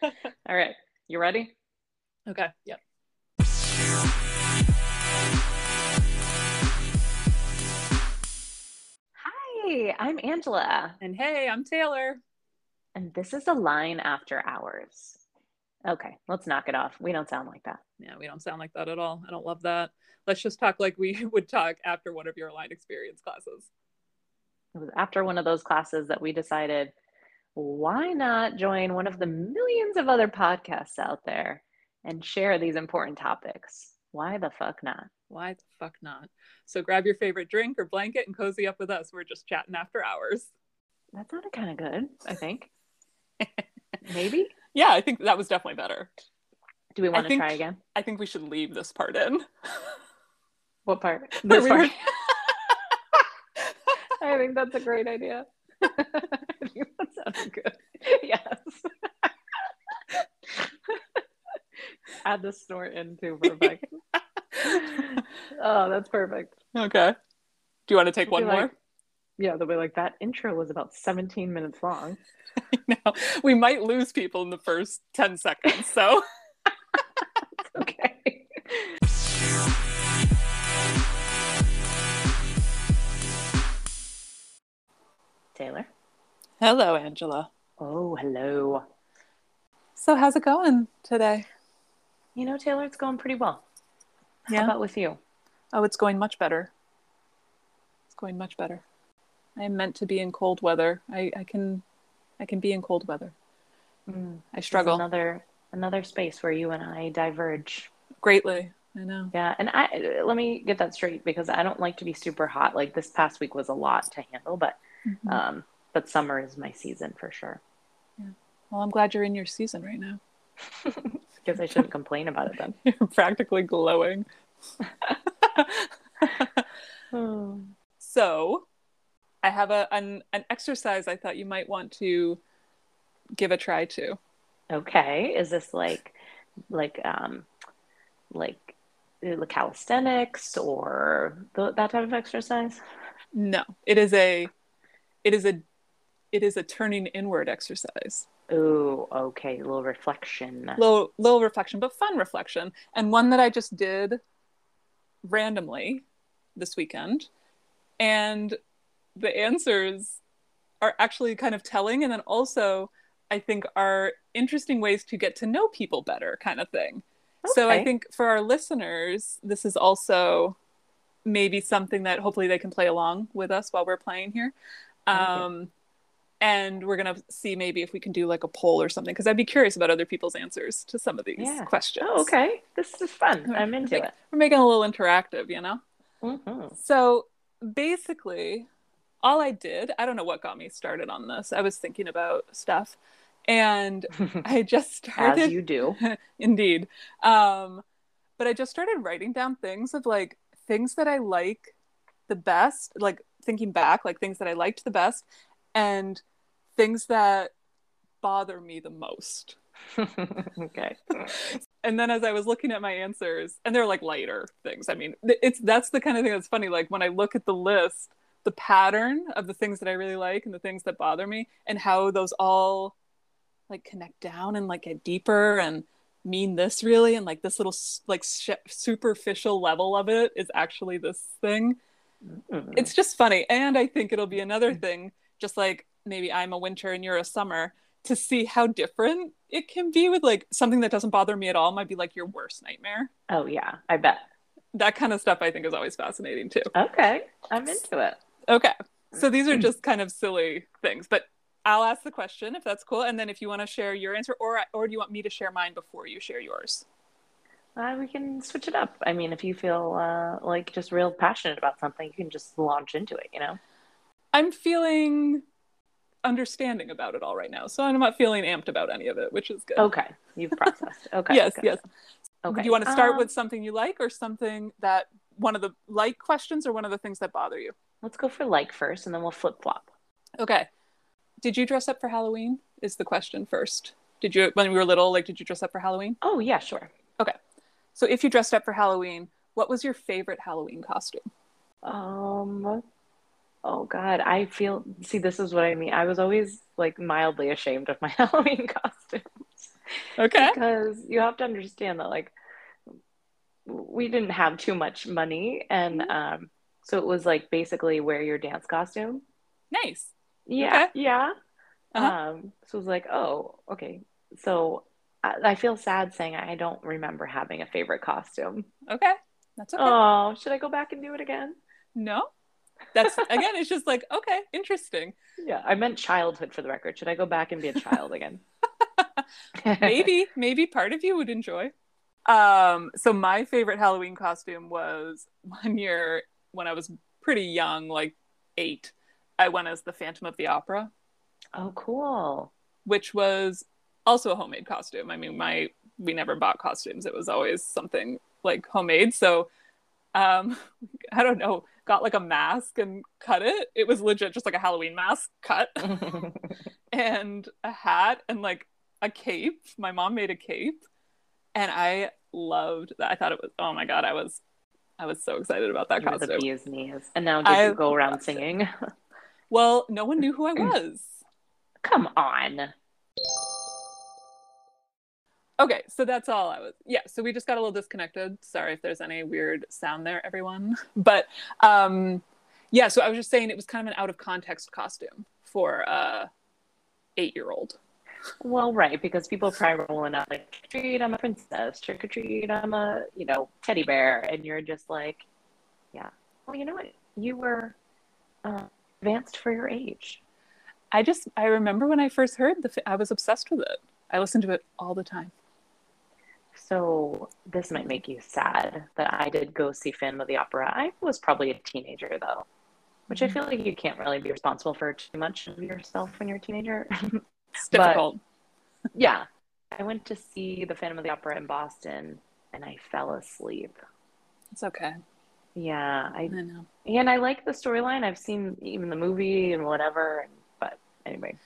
All right. You ready? Okay. Yep. Hi, I'm Angela, And hey, I'm Taylor. and this is a line after hours. Okay, let's knock it off. We don't sound like that. Yeah, we don't sound like that at all. I don't love that. Let's just talk like we would talk after one of your line experience classes. It was after one of those classes that we decided why not join one of the millions of other podcasts out there and share these important topics? Why the fuck not? Why the fuck not? So grab your favorite drink or blanket and cozy up with us. We're just chatting after hours. That sounded kind of good, I think. Maybe? Yeah, I think that was definitely better. Do we I want to think- try again? I think we should leave this part in. What part? This part? I think that's a great idea. I think that sounds good. Yes. Add the snort in too. Perfect. oh, that's perfect. okay. Do you want to take one feel more? Yeah, they'll be like, that intro was about 17 minutes long. no, we might lose people in the first 10 seconds. So Okay. Taylor. hello, Angela. Oh, hello. So how's it going today? You know, Taylor, it's going pretty well. How Yeah. about with you? Oh, it's going much better. It's going much better. I am meant to be in cold weather. I, I can I can be in cold weather. Mm, I struggle Another another space where you and I diverge. greatly. I know. Yeah, and I let me get that straight because I don't like to be super hot. Like this past week was a lot to handle, but Mhm. um, but summer is my season for sure. Well, I'm glad you're in your season right now. Because I shouldn't complain about it then. You're practically glowing. so, I have a an, an exercise I thought you might want to give a try to. Okay, is this like like um like uh, calisthenics or th- that type of exercise? No, it is a it is a it is a turning inward exercise. Ooh, okay, a little reflection. little little reflection, but fun reflection, and one that I just did randomly this weekend, and the answers are actually kind of telling, and then also I think are interesting ways to get to know people better, kind of thing. So I think for our listeners, this is also maybe something that hopefully they can play along with us while we're playing here. Um, and we're gonna see maybe if we can do like a poll or something because I'd be curious about other people's answers to some of these Yeah. questions. Oh, okay. This is fun. I'm into Make- it. We're making it a little interactive, you know. Mhm. So basically, all I did, I don't know what got me started on this. I was thinking about stuff, and I just started. As you do. Indeed. Um, but I just started writing down things of like things that I like the best, like thinking back, like things that I liked the best, and things that bother me the most. okay. And then as I was looking at my answers, and they're like lighter things. I mean, it's that's the kind of thing that's funny. Like when I look at the list, the pattern of the things that I really like and the things that bother me, and how those all like connect down and like get deeper and mean this really, and like this little like sh- superficial level of it is actually this thing. Mm. It's just funny, and I think it'll be another thing, just like maybe I'm a winter and you're a summer, to see how different it can be with like something that doesn't bother me at all might be like your worst nightmare. oh yeah, I bet. That kind of stuff I think is always fascinating too. Okay, I'm into it. Okay. So these are just kind of silly things, but I'll ask the question if that's cool and then if you want to share your answer or or do you want me to share mine before you share yours? Uh, we can switch it up. I mean, if you feel uh, like just real passionate about something, you can just launch into it. You know. I'm feeling understanding about it all right now. So I'm not feeling amped about any of it, which is good. Okay, you've processed. Okay. yes, good. yes. Okay. Do you want to start um, with something you like or something that one of the like questions or one of the things that bother you? Let's go for like first, and then we'll flip flop. Okay. Did you dress up for Halloween? Is the question first. Did you when we were little, like did you dress up for Halloween? Oh yeah, sure. So if you dressed up for Halloween, what was your favorite Halloween costume? Um. Oh God, I feel. See, this is what I mean. I was always like mildly ashamed of my Halloween costumes Okay. because you have to understand that like we didn't have too much money and Mm-hmm. um so it was like basically wear your dance costume. Nice. Yeah, Okay. yeah. Uh-huh. Um so it was like, oh, okay. So I, feel sad saying I don't remember having a favorite costume. Okay. That's okay. Oh, should I go back and do it again? no. That's again, it's just like, okay, interesting. Yeah, I meant childhood for the record. Should I go back and be a child again? maybe maybe part of you would enjoy um so my favorite halloween costume was one year when i was pretty young like eight i went as the phantom of the opera Oh, cool. which was also a homemade costume i mean my we never bought costumes it was always something like homemade so um i don't know got like a mask and cut it it was legit just like a halloween mask cut and a hat and like a cape. My mom made a cape and I loved that. I thought it was oh my god, I was I was so excited about that You were the costume. bee's knees. And now did I you go around it. singing? Well, no one knew who I was. Come on. Okay, so that's all I was. Yeah, so we just got a little disconnected. Sorry if there's any weird sound there, everyone. But um yeah, so I was just saying it was kind of an out of context costume for a 8-year-old. Well, right, because people probably rolling out like trick or treat, I'm a princess, trick or treat, I'm a, you know, teddy bear, and you're just like, yeah. Well, you know what? You were uh, advanced for your age. I just I remember when I first heard the I was obsessed with it. I listened to it all the time. So this might make you sad that I did go see Phantom of the Opera. I was probably a teenager though, which I mm-hmm. feel like you can't really be responsible for too much of yourself when you're a teenager. It's But- difficult. yeah, I went to see the Phantom of the Opera in Boston, and I fell asleep. It's okay. Yeah, I I know. and I like the storyline. I've seen even the movie and whatever, but anyway.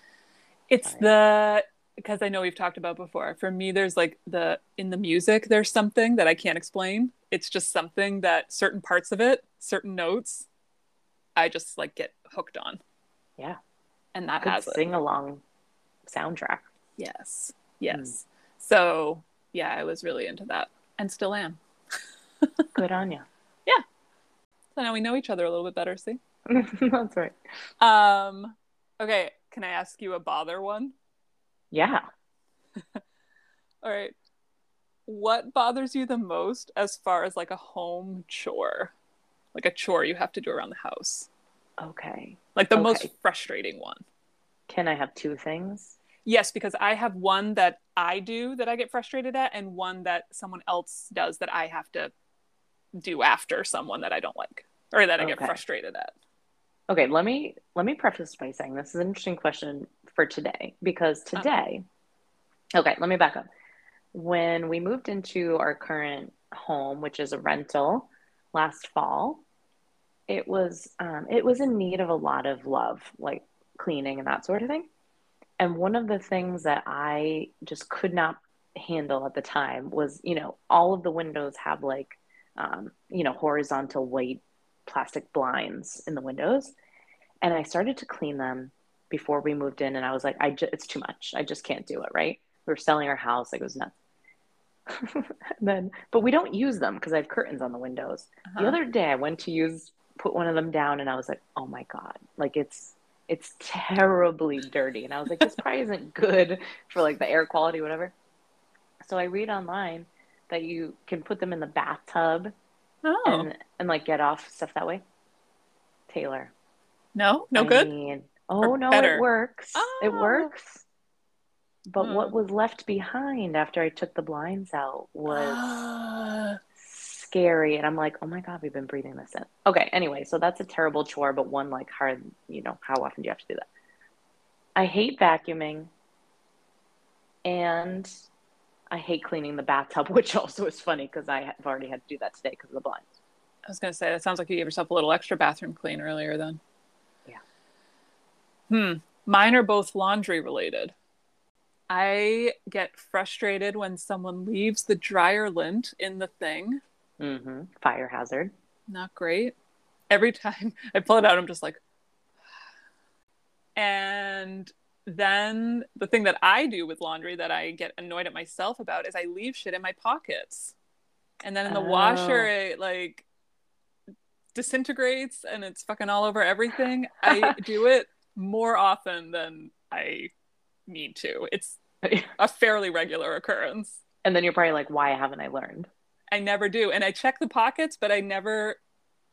It's Right. the because I know we've talked about before. For me, there's like the in the music, there's something that I can't explain. It's just something that certain parts of it, certain notes, I just like get hooked on. Yeah. And that Good has sing along soundtrack. Yes. Yes. So yeah, I was really into that and still am. Good on you. Yeah. So now we know each other a little bit better, see? That's right. Um okay, can I ask you a bother one? Yeah. All right. What bothers you the most as far as like a home chore? Like a chore you have to do around the house? Okay. Like the most frustrating one. Can I have two things? Yes, because I have one that I do that I get frustrated at, and one that someone else does that I have to do after someone that I don't like or that I get frustrated at. Okay, let me let me preface by saying this is an interesting question for today because today Okay, let me back up. When we moved into our current home, which is a rental last fall, it was um, it was in need of a lot of love, like cleaning and that sort of thing. And one of the things that I just could not handle at the time was, you know, all of the windows have like, um, you know, horizontal white plastic blinds in the windows, and I started to clean them before we moved in, and I was like, I just, it's too much. I just can't do it. Right? We were selling our house, like it was nuts. and then, but we don't use them because I have curtains on the windows. The Uh-huh. other day, I went to use put one of them down, and I was like, oh my god, like it's it's terribly dirty, and I was like, this probably isn't good for like the air quality, whatever. So I read online that you can put them in the bathtub Oh, and and like get off stuff that way. Taylor, no, no I good. mean, oh no, better? it works. It Oh. works. But Hmm. what was left behind after I took the blinds out was Ah, scary. And I'm like, oh my God, we've been breathing this in. Okay, anyway, so that's a terrible chore, but one like hard, you know, how often do you have to do that? I hate vacuuming and I hate cleaning the bathtub, which also is funny because I have already had to do that today because of the blinds. I was gonna say that sounds like you gave yourself a little extra bathroom clean earlier then. Hmm. Mine are both laundry related. I get frustrated when someone leaves the dryer lint in the thing. hmm Fire hazard. Not great. Every time I pull it out, I'm just like, and then the thing that I do with laundry that I get annoyed at myself about is I leave shit in my pockets. And then in the oh. washer, it like disintegrates and it's fucking all over everything. I do it more often than I need to. It's a fairly regular occurrence. And then you're probably like, why haven't I learned? I never do. And I check the pockets, but I never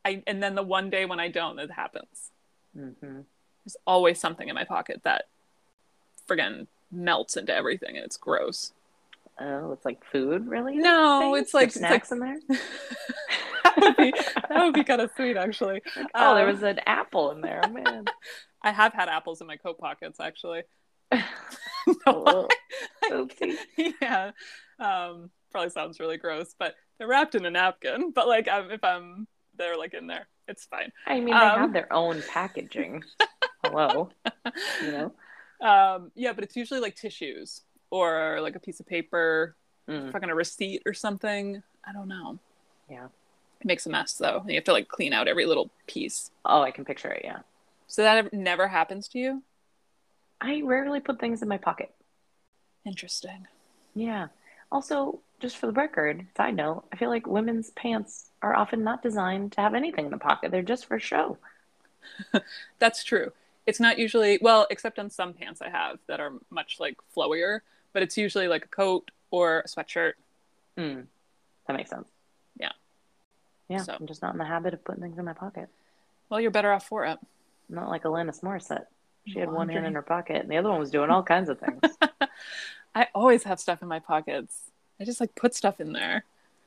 I and then the one day when I don't, it happens. Mm-hmm. There's always something in my pocket that friggin' melts into everything and it's gross. Oh, it's like food, really? No, it's like snacks it's like... in there. that would be that would be kind of sweet, actually. oh, um, there was an apple in there, man. I have had apples in my coat pockets, actually. no, yeah, um, probably sounds really gross, but they're wrapped in a napkin. But like, um, if I'm they're like in there, it's fine. I mean, they um, have their own packaging. Hello, you know. Um, yeah, but it's usually like tissues or like a piece of paper, mm. fucking a receipt or something. I don't know. Yeah. It makes a mess though. You have to like clean out every little piece. Oh, I can picture it. Yeah. So that never happens to you? I rarely put things in my pocket. Interesting. Yeah. Also, just for the record, side note, I feel like women's pants are often not designed to have anything in the pocket. They're just for show. That's true. It's not usually well, except on some pants I have that are much like flowier, but it's usually like a coat or a sweatshirt. Mm, that makes sense. Yeah. Yeah. So. I'm just not in the habit of putting things in my pocket. Well, you're better off for it. Not like Alanis Morissette. She had one hand in her pocket and the other one was doing all kinds of things. I always have stuff in my pockets. I just like put stuff in there.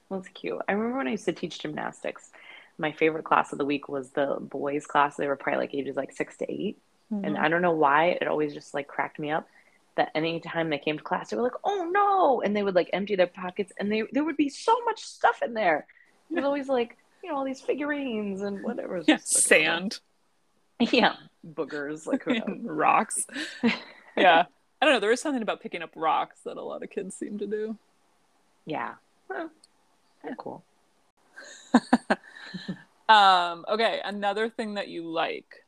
Well, it's cute. I remember when I used to teach gymnastics, my favorite class of the week was the boys class. They were probably like ages like six to 8 mm-hmm. And I don't know why it always just like cracked me up that anytime they came to class, they were like, oh no. And they would like empty their pockets and they there would be so much stuff in there. It was always like, you know, all these figurines and whatever. Yeah, sand. Yeah. Boogers, like rocks. yeah. I don't know. There is something about picking up rocks that a lot of kids seem to do. Yeah. Well, yeah. cool. um, okay, another thing that you like.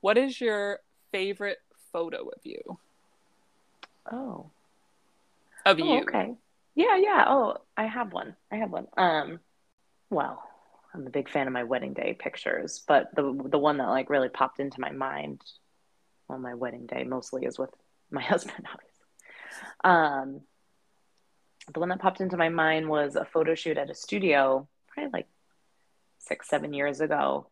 What is your favorite photo of you? Oh. Of oh, you. Okay. Yeah, yeah. Oh, I have one. I have one. Um, well, I'm a big fan of my wedding day pictures, but the the one that like really popped into my mind on my wedding day mostly is with my husband, obviously. Um, the one that popped into my mind was a photo shoot at a studio, probably like six, seven years ago.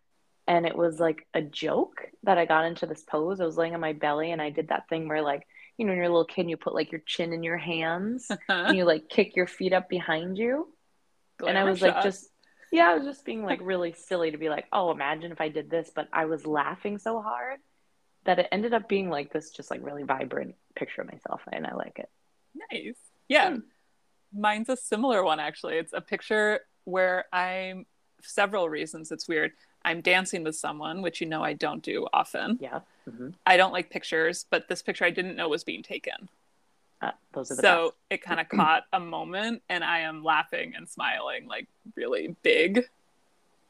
And it was like a joke that I got into this pose. I was laying on my belly and I did that thing where like, you know, when you're a little kid, you put like your chin in your hands and you like kick your feet up behind you. Glamour and I was shot. like, just, yeah, I was just being like really silly to be like, oh, imagine if I did this. But I was laughing so hard that it ended up being like this just like really vibrant picture of myself. And I like it. Nice. Yeah. Hmm. Mine's a similar one, actually. It's a picture where I'm several reasons it's weird. I'm dancing with someone, which you know I don't do often. Yeah. Mm-hmm. I don't like pictures, but this picture I didn't know was being taken. Uh, those are the so best. it kind of caught a moment, and I am laughing and smiling like really big,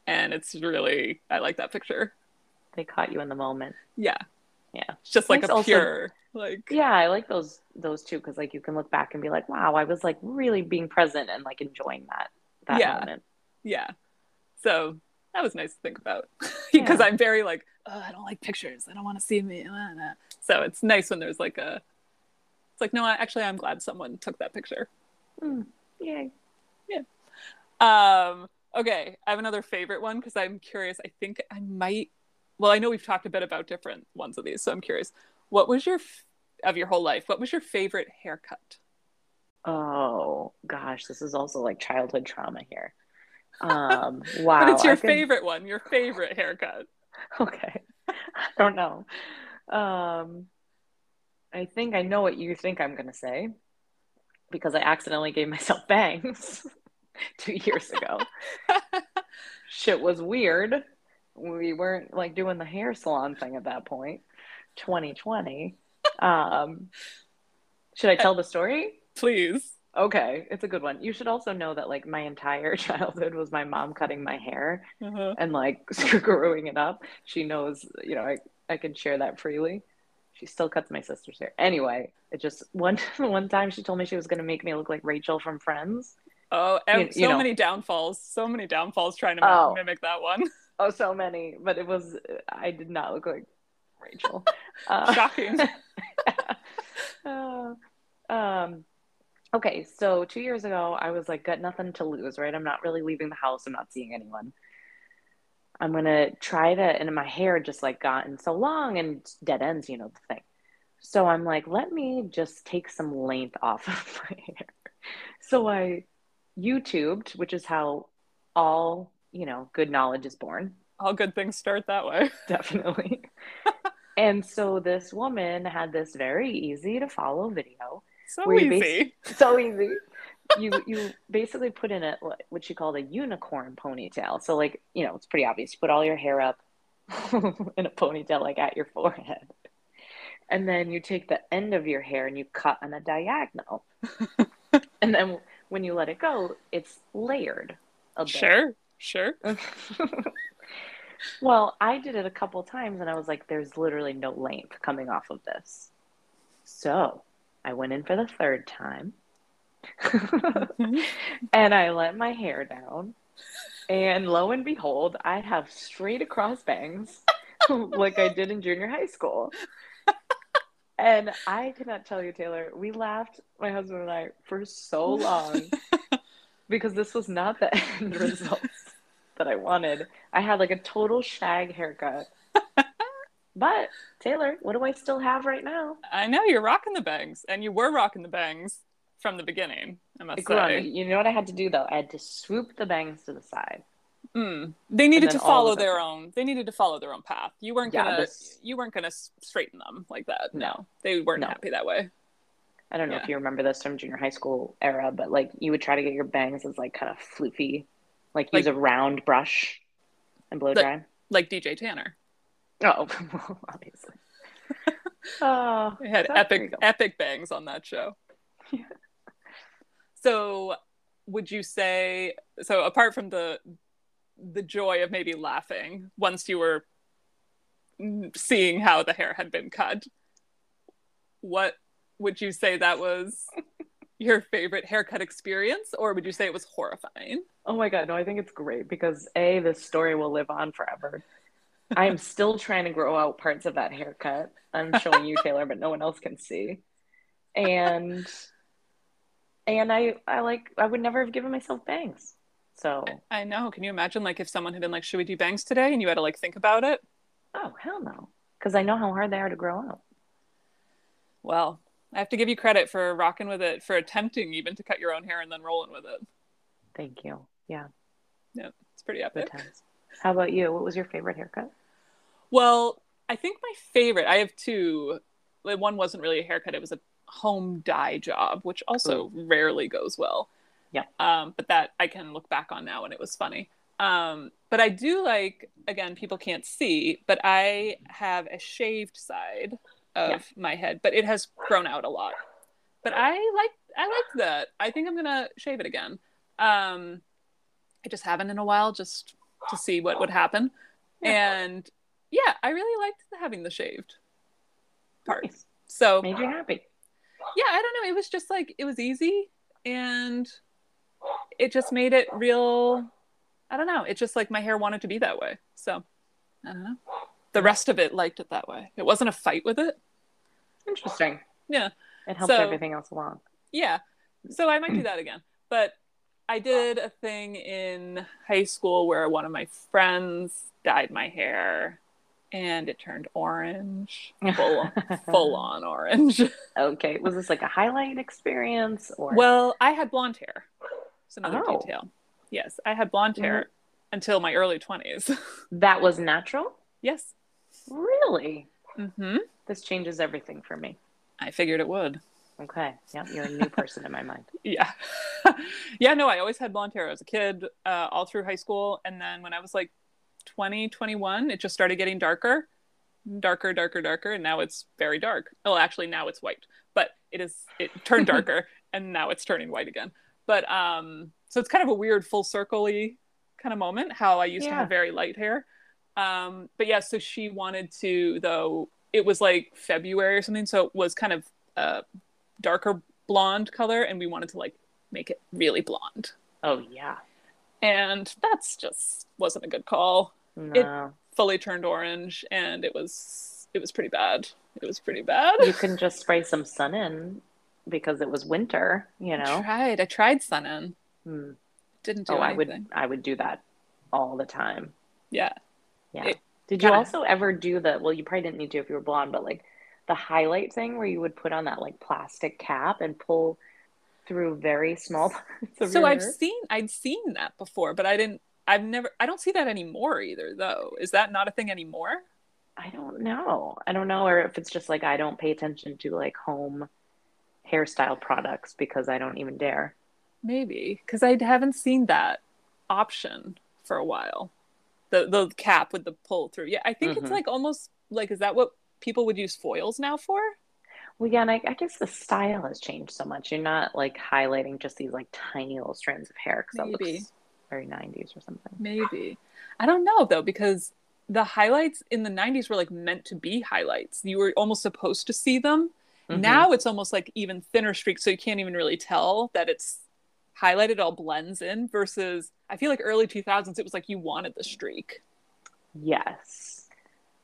and it's really I like that picture. They caught you in the moment. Yeah. Yeah. It's just like a pure like yeah i like those those two because like you can look back and be like wow i was like really being present and like enjoying that that yeah. moment yeah so that was nice to think about because yeah. I'm very like, oh, I don't like pictures. I don't want to see me. So it's nice when there's like a, it's like, no, actually, I'm glad someone took that picture. Mm, yay. Yeah. Um, okay. I have another favorite one because I'm curious. I think I might, well, I know we've talked a bit about different ones of these. So I'm curious. What was your, of your whole life, what was your favorite haircut? Oh, gosh. This is also like childhood trauma here. Um, wow. but it's your favorite one, your favorite haircut. Okay. I don't know. Um, I think I know what you think I'm going to say because I accidentally gave myself bangs two years ago. Shit was weird. We weren't like doing the hair salon thing at that point. 2020. Um, should I tell the story? Please. Okay, it's a good one. You should also know that like my entire childhood was my mom cutting my hair uh-huh. and like screwing it up. She knows, you know, I I can share that freely. She still cuts my sister's hair. Anyway, it just one one time she told me she was going to make me look like Rachel from Friends. Oh, You- so you know. many downfalls. So many downfalls trying to Oh. mimic that one. Oh, so many, but it was I did not look like Rachel. Uh, Shocking. uh, um, okay, so two years ago, I was like, got nothing to lose, right? I'm not really leaving the house. I'm not seeing anyone. I'm gonna try to, and my hair just like gotten so long and dead ends, you know, the thing. So I'm like, let me just take some length off of my hair. So I YouTubed, which is how all, you know, good knowledge is born All good things start that way. definitely. and so this woman had this very easy to follow video. So easy. So easy. You you basically put in a what she called a unicorn ponytail. So like, you know, it's pretty obvious. You put all your hair up in a ponytail like at your forehead. And then you take the end of your hair and you cut on a diagonal. and then when you let it go, it's layered a bit. Sure, sure. well, I did it a couple times and I was like, there's literally no length coming off of this. So I went in for the third time Mm-hmm. and I let my hair down. And lo and behold, I have straight across bangs like I did in junior high school. And I cannot tell you, Taylor, we laughed, my husband and I, for so long because this was not the end result that I wanted. I had like a total shag haircut. But Taylor, what do I still have right now? I know you're rocking the bangs, and you were rocking the bangs from the beginning. I must It grew on You know what I had to do though? I had to swoop the bangs to the side. Mm. They needed to follow their own. They needed to follow their own path. You weren't Yeah, gonna. this- You weren't gonna straighten them like that. No. No, they weren't No. happy that way. I don't know Yeah. if you remember this from junior high school era, but like you would try to get your bangs as like kind of floofy, like use a round brush and blow Like- dry. Like DJ Tanner, Oh, well, obviously. Oh, they had so there you epic epic bangs on that show. Yeah. So, would you say so? Apart from the the joy of maybe laughing once you were seeing how the hair had been cut, what would you say that was your favorite haircut experience, or would you say it was horrifying? Oh my God, no, I think it's great because A, this story will live on forever. I am still trying to grow out parts of that haircut. I'm showing you, Taylor, but no one else can see. And and I I like I would never have given myself bangs. So I know. Can you imagine, like, if someone had been like, "Should we do bangs today?" and you had to like think about it? oh hell no. Because I know how hard they are to grow out. Well, I have to give you credit for rocking with it, for attempting even to cut your own hair and then rolling with it. Thank you. Yeah, Yeah, It's pretty epic. How about you? What was your favorite haircut? Well, I think my favorite, I have two. One wasn't really a haircut, it was a home dye job, which also rarely goes well. Yeah. Um, but that I can look back on now and it was funny. Um, but I do like, again, people can't see, but I have a shaved side of Yeah. my head, but it has grown out a lot. But I like I like that. I think I'm gonna shave it again. Um, I just haven't in a while, just to see what would happen. And yeah, I really liked having the shaved part. Nice. So Made you happy. Yeah, I don't know. It was just like it was easy, and it just made it real. I don't know. It's just like my hair wanted to be that way. So I don't know. The rest of it liked it that way. It wasn't a fight with it. Interesting. Yeah. It helps So- everything else along. Yeah. So I might do that again. But I did a thing in high school where one of my friends dyed my hair and it turned orange. Full full on orange. Okay. Was this like a highlight experience or Well, I had blonde hair. It's another Oh. detail. Yes, I had blonde hair until my early 20s. that was natural? yes. Really? Mhm. This changes everything for me. I figured it would. Okay. Yeah, You're a new person in my mind. Yeah. yeah, no, I always had blonde hair as a kid, uh, all through high school. And then when I was like 20, 21, it just started getting darker, darker, darker, darker. And now it's very dark. Oh, actually, now it's white, but it is, it turned darker and now it's turning white again. But, um, so it's kind of a weird full circle kind of moment how I used to have very light hair. Um, but yeah, so she wanted to, though, it was like February or something, so it was kind of a darker blonde color, and we wanted to like make it really blonde. Oh yeah. And that's just wasn't a good call. No. Fully turned orange, and it was it was pretty bad. It was pretty bad. you can just spray some sun in because it was winter, you I know. tried. I tried sun in. Hmm. Didn't do Oh, I anything. would I would do that all the time. Yeah. Yeah. It Did you also ever do the, well, you probably didn't need to if you were blonde, but like the highlight thing where you would put on that like plastic cap and pull through very small parts of So your I've seen I'd seen that before, but I didn't I've never I don't see that anymore either though. Is that not a thing anymore? I don't know. I don't know, or if it's just like I don't pay attention to like home hairstyle products because I don't even dare. Maybe because I haven't seen that option for a while. The the cap with the pull through. Yeah, I think it's Mhm. like almost like is that what people would use foils now for? Well, yeah, and I, I guess the style has changed so much. You're not like highlighting just these like tiny little strands of hair because that looks very 90s or something. Maybe. I don't know though because the highlights in the 90s were like meant to be highlights. You were almost supposed to see them. Mhm. Now it's almost like even thinner streaks so you can't even really tell that it's highlighted all blends in versus I feel like early 2000s it was like you wanted the streak. Yes.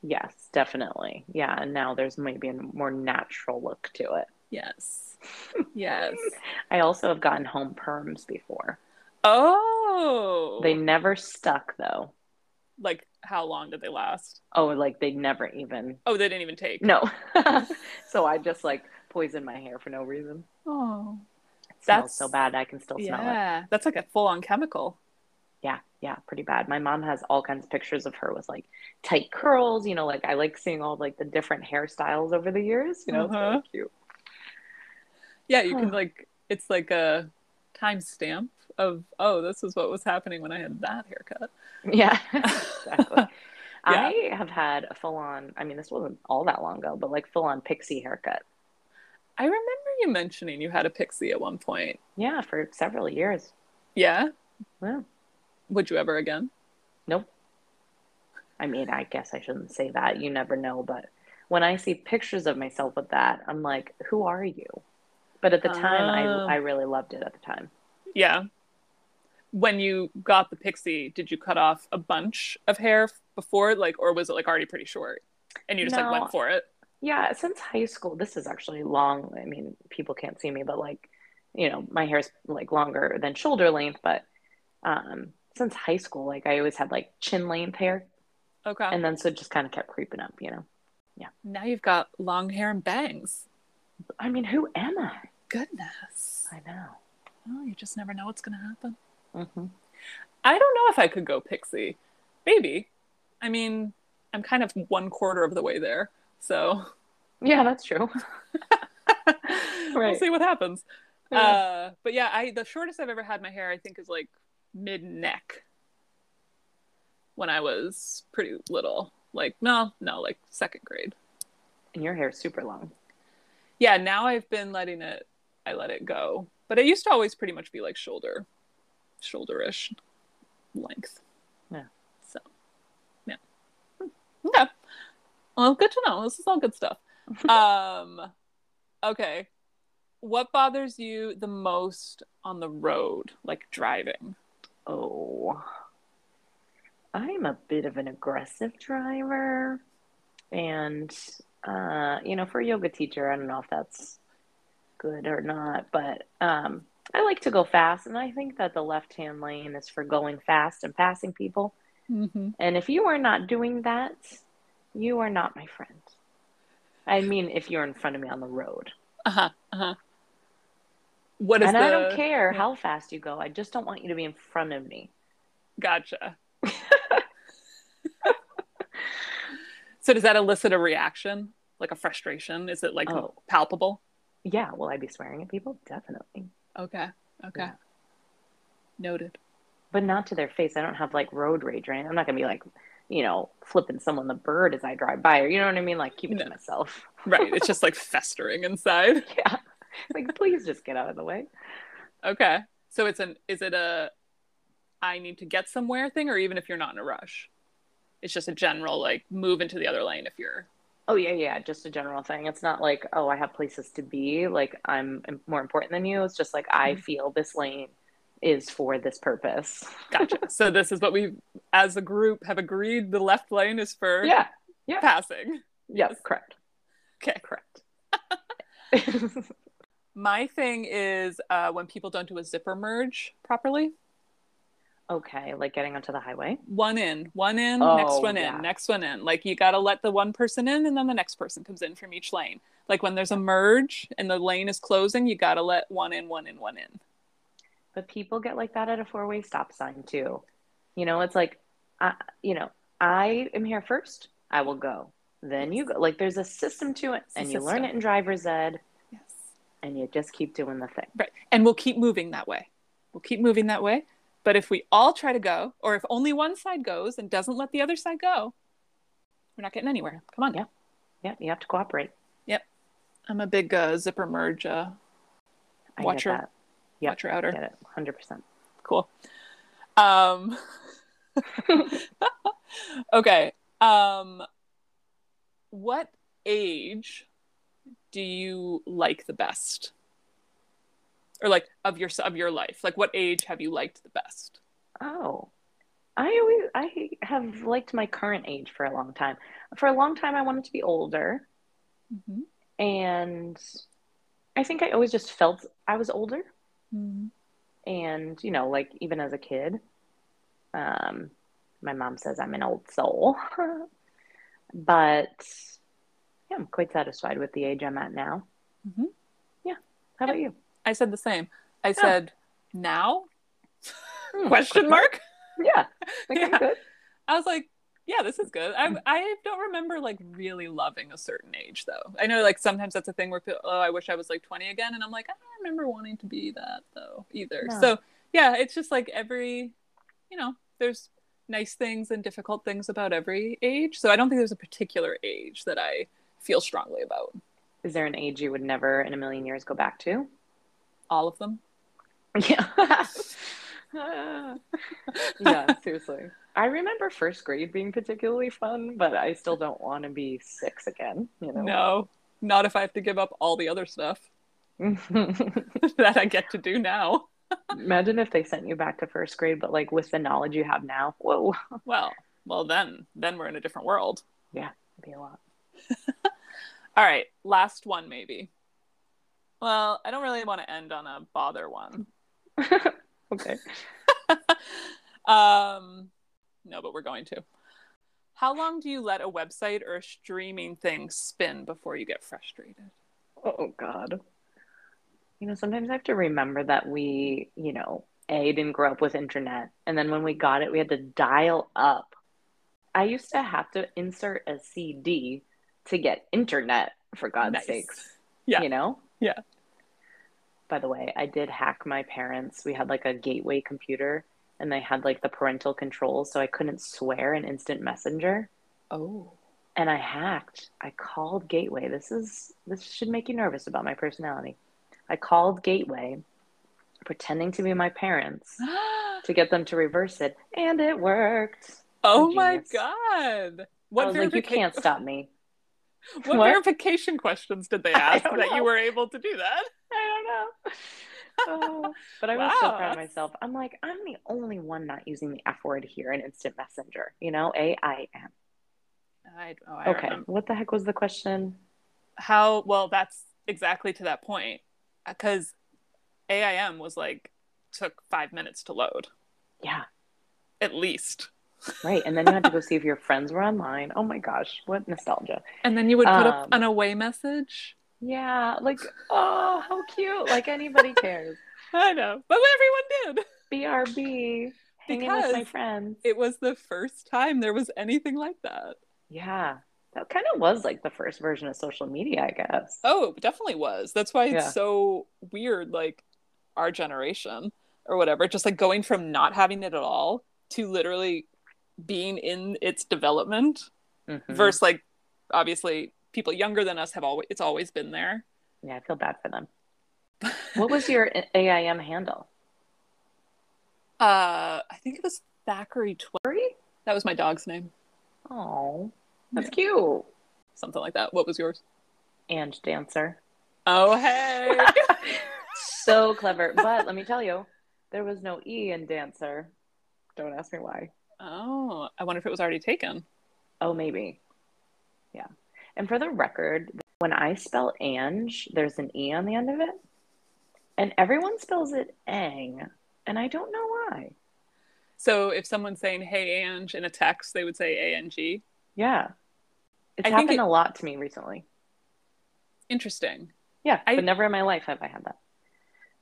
Yes, definitely. Yeah, and now there's maybe a more natural look to it. Yes. Yes. I also have gotten home perms before. Oh. They never stuck though. like how long did they last? Oh, like they never even. Oh, they didn't even take. No. so I just like poisoned my hair for no reason. Oh. It smells That's- so bad I can still smell it. Yeah. That's like a full-on chemical. Yeah, yeah, pretty bad. My mom has all kinds of pictures of her with like tight curls, you know, like I like seeing all like the different hairstyles over the years, you know, Uh-huh. cute. Yeah, you can like it's like a timestamp of oh, this is what was happening when I had that haircut. Yeah, exactly. I have had a full on, I mean, this wasn't all that long ago, but like full on pixie haircut. I remember you mentioning you had a pixie at one point. Yeah, for several years. Yeah. Yeah. Would you ever again? Nope. I mean, I guess I shouldn't say that. You never know. But when I see pictures of myself with that, I'm like, who are you? But at the time, Oh. I, I really loved it at the time. Yeah. When you got the pixie, did you cut off a bunch of hair before, like, or was it like already pretty short, and you just like went for it? Yeah, since high school, this is actually long. I mean, people can't see me, but like, you know, my hair's like longer than shoulder length. But um, since high school, like I always had like chin length hair. Okay. And then so it just kind of kept creeping up, you know. Yeah. Now you've got long hair and bangs. I mean, who am I? Goodness. I know. Oh, you just never know what's gonna happen. hmm I don't know if I could go pixie. Maybe. I mean, I'm kind of one quarter of the way there, so Yeah, that's true. we'll see what happens. Yeah. Uh, but yeah, I the shortest I've ever had my hair, I think, is like mid neck. When I was pretty little, like no, no, like second grade. And your hair's super long. Yeah, now I've been letting it. I let it go, but it used to always pretty much be like shoulder, shoulderish length. Yeah. So, yeah. Okay. Well, good to know. This is all good stuff. um, okay. What bothers you the most on the road, like driving? Oh, I'm a bit of an aggressive driver. And, uh, you know, for a yoga teacher, I don't know if that's good or not, but um, I like to go fast. And I think that the left hand lane is for going fast and passing people. Mm-hmm. And if you are not doing that, you are not my friend. I mean, if you're in front of me on the road. Uh huh. Uh huh. What is and the? I don't care how fast you go, I just don't want you to be in front of me. Gotcha. so does that elicit a reaction, like a frustration? Is it like Oh. palpable? Yeah, will I be swearing at people? Definitely. Okay. Okay. Yeah. Noted. But not to their face. I don't have like road rage right? I'm not gonna be like, you know, flipping someone the bird as I drive by, or you know what I mean? Like keep it No. to myself. Right. It's just like festering inside. Yeah. Like please just get out of the way. Okay. So it's an is it a I need to get somewhere thing or even if you're not in a rush? It's just a general like move into the other lane if you're Oh yeah, yeah, just a general thing. It's not like, oh, I have places to be, like I'm more important than you. It's just like I Mhm. feel this lane is for this purpose. Gotcha. so this is what we, as a group, have agreed. The left lane is for Yeah. Yeah. passing. Yes, correct. Okay. Correct. My thing is uh, when people don't do a zipper merge properly. okay, like getting onto the highway. One in, one in, Oh, next one yeah. in, next one in. Like you got to let the one person in and then the next person comes in from each lane. Like when there's a merge and the lane is closing, you got to let one in, one in, one in. But people get like that at a four-way stop sign too. You know, it's like, I, you know, I am here first. I will go. Then you go. Like there's a system to it, It's and you learn it in driver's ed. And you just keep doing the thing. Right. And we'll keep moving that way. We'll keep moving that way. But if we all try to go, or if only one side goes and doesn't let the other side go, we're not getting anywhere. Come on. Yeah. Yeah, you have to cooperate. Yep. I'm a big uh, zipper merge uh, I Watcher. get that. Yep, watcher outer. Get it. Hundred percent. Cool. Um, okay. Um, what age do you like the best? Or like of your of your life? Like what age have you liked the best? Oh, I always I have liked my current age for a long time. For a long time, I wanted to be older, Mm-hmm. and I think I always just felt I was older. Mm-hmm. And you know, like even as a kid, um, my mom says I'm an old soul, but yeah, I'm quite satisfied with the age I'm at now. Mhm. Yeah. How about you? I said the same. I said now Hmm, question mark. Yeah. Okay, Yeah. good. I was like, yeah, this is good. I I don't remember like really loving a certain age though. I know like sometimes that's a thing where people, oh, I wish I was like 20 again, and I'm like, I don't remember wanting to be that though either. No. So yeah, it's just like every, you know, there's nice things and difficult things about every age. So I don't think there's a particular age that I feel strongly about. Is there an age you would never in a million years go back to? All of them. Yeah. yeah, seriously. I remember first grade being particularly fun, but I still don't want to be six again, you know? No, not if I have to give up all the other stuff that I get to do now. Imagine if they sent you back to first grade, but like with the knowledge you have now. Whoa, Well, well then, then we're in a different world. Yeah, it'd be a lot. All right, last one maybe. Well, I don't really want to end on a bother one. okay. um, no, but we're going to. How long do you let a website or a streaming thing spin before you get frustrated? Oh God. You know, sometimes I have to remember that we, you know, A, didn't grow up with internet. And then when we got it, we had to dial up. I used to have to insert a CD to get internet, for God's Nice. sakes. Yeah. You know? Yeah. By the way, I did hack my parents. We had like a gateway computer and they had like the parental controls, so I couldn't swear in instant messenger. Oh. And I hacked. I called Gateway. This is this should make you nervous about my personality. I called Gateway, pretending to be my parents to get them to reverse it, and it worked. oh I'm my genius. god. I What, was like, you can't stop me. what, What? verification questions did they ask that don't you were able to do that? I don't know. Oh, but I was so proud of myself. I'm like, I'm the only one not using the F word here in instant messenger. You know, A I M. I, oh, I Okay. remember. What the heck was the question? How well that's exactly to that point because AIM was like took 5 minutes to load Yeah, at least. Right. And then you had to go see if your friends were online. Oh my gosh, what nostalgia. And then you would put up Um, an away message. Yeah, like, oh, how cute. Like anybody cares. I know, but everyone did. BRB, hanging with my Because- friends. It was the first time there was anything like that. Yeah, that kind of was like the first version of social media, I guess. Oh, it definitely was. That's why it's Yeah. so weird, like our generation or whatever, just like going from not having it at all to literally being in its development Mhm. versus like obviously people younger than us have always it's always been there. Yeah, I feel bad for them. What was your AIM handle? Uh I think it was Thackeray Tw- Three? that was my dog's name. Oh, that's cute. something like that. What was yours? And dancer. Oh, hey. so clever. But let me tell you, there was no E in dancer. Don't ask me why. Oh, I wonder if it was already taken. Oh, maybe. Yeah. And for the record, when I spell Ange, there's an E on the end of it. And everyone spells it Ang. And I don't know why. So if someone's saying "Hey Ange" in a text, they would say "A N G." Yeah. It's I happened it- a lot to me recently. Interesting. Yeah. I- but never in my life have I had that.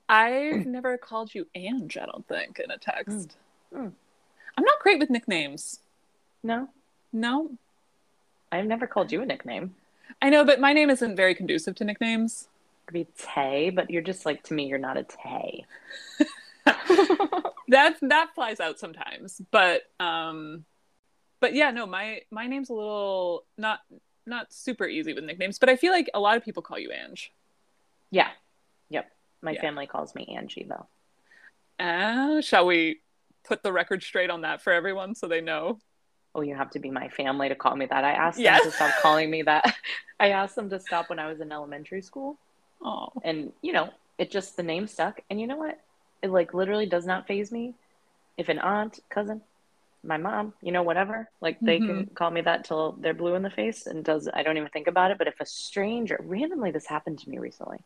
I've never called you Ange. I don't think in a text. Mm. Mm. I'm not great with nicknames. No. No, I've never called you a nickname. I know, but my name isn't very conducive to nicknames. Could be Tay, but you're just like to me, you're not a Tay. that that flies out sometimes but um but yeah no my my name's a little not not super easy with nicknames but i feel like a lot of people call you ange yeah. Yep. My Yeah. family calls me Angie though. uh, shall we put the record straight on that for everyone so they know Oh, you have to be my family to call me that. I asked them to stop calling me that. I asked them to stop when I was in elementary school. oh And, you know, it just, the name stuck. And you know what? It like literally does not faze me. If an aunt, cousin, my mom, you know, whatever, like they can mm-hmm. call me that till they're blue in the face and does, I don't even think about it. But if a stranger, randomly, this happened to me recently,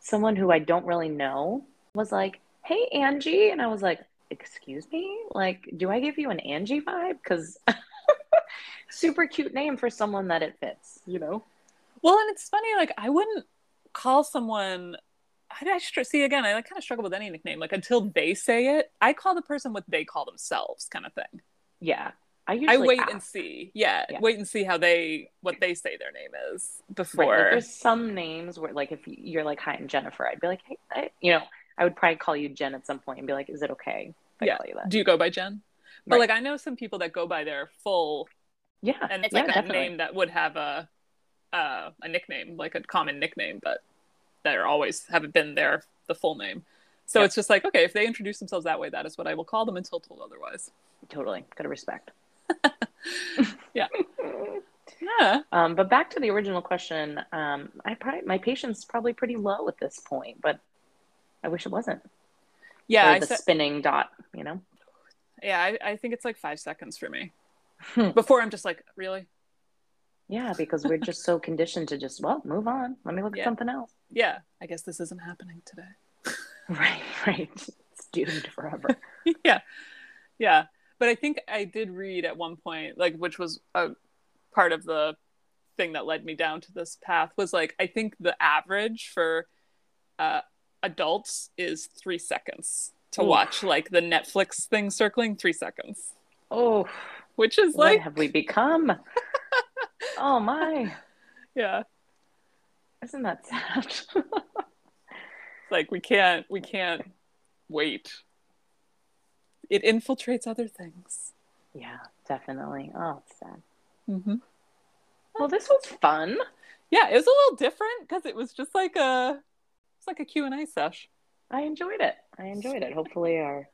someone who I don't really know was like, hey, Angie. And I was like, excuse me? Like, do I give you an Angie vibe? Because super cute name for someone that it fits, you know? well and it's funny like i wouldn't call someone I, I str- see again i like, kind of struggle with any nickname like until they say it i call the person what they call themselves kind of thing Yeah. I I wait ask. and see. Yeah, Yeah. wait and see how they what they say their name is Right, before. like there's some names where, like, if you're like, "Hi, I'm Jennifer," I'd be like, "Hey," I, you know, I would probably call you Jen at some point and be like, "Is it okay if I Yeah. call you that?" Do you go by Jen? But Right. like I know some people that go by their full, Yeah, and it's yeah, like a definitely. name that would have a uh, a nickname, like a common nickname, but they're always haven't been their the full name. So Yep. it's just like okay, if they introduce themselves that way, that is what I will call them until told otherwise. Totally, gotta respect. Yeah. Yeah. Um, but back to the original question, um, I probably my patience is probably pretty low at this point, but I wish it wasn't. Yeah, or the said, spinning dot, you know. yeah, I, I think it's like five seconds for me. Hmm. Before I'm just like, really? Yeah, because we're just so conditioned to just well move on. Let me look Yeah. at something else. Yeah, I guess this isn't happening today. Right, right. It's doomed forever. yeah yeah but i think i did read at one point like which was a part of the thing that led me down to this path was like i think the average for uh, adults is three seconds to Oof. watch like the netflix thing circling three seconds oh, which is what like have we become? oh my, yeah isn't that sad? like we can't we can't wait it infiltrates other things yeah, definitely. Oh, it's sad. mm-hmm. Well, this was fun. yeah it was a little different because it was just like a it's like a q&a sesh I enjoyed it. I enjoyed it. Hopefully, our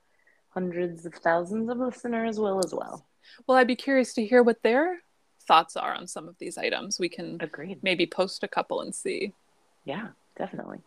hundreds of thousands of listeners will as well. Well, I'd be curious to hear what their thoughts are on some of these items. We can Agreed. maybe post a couple and see. Yeah, definitely.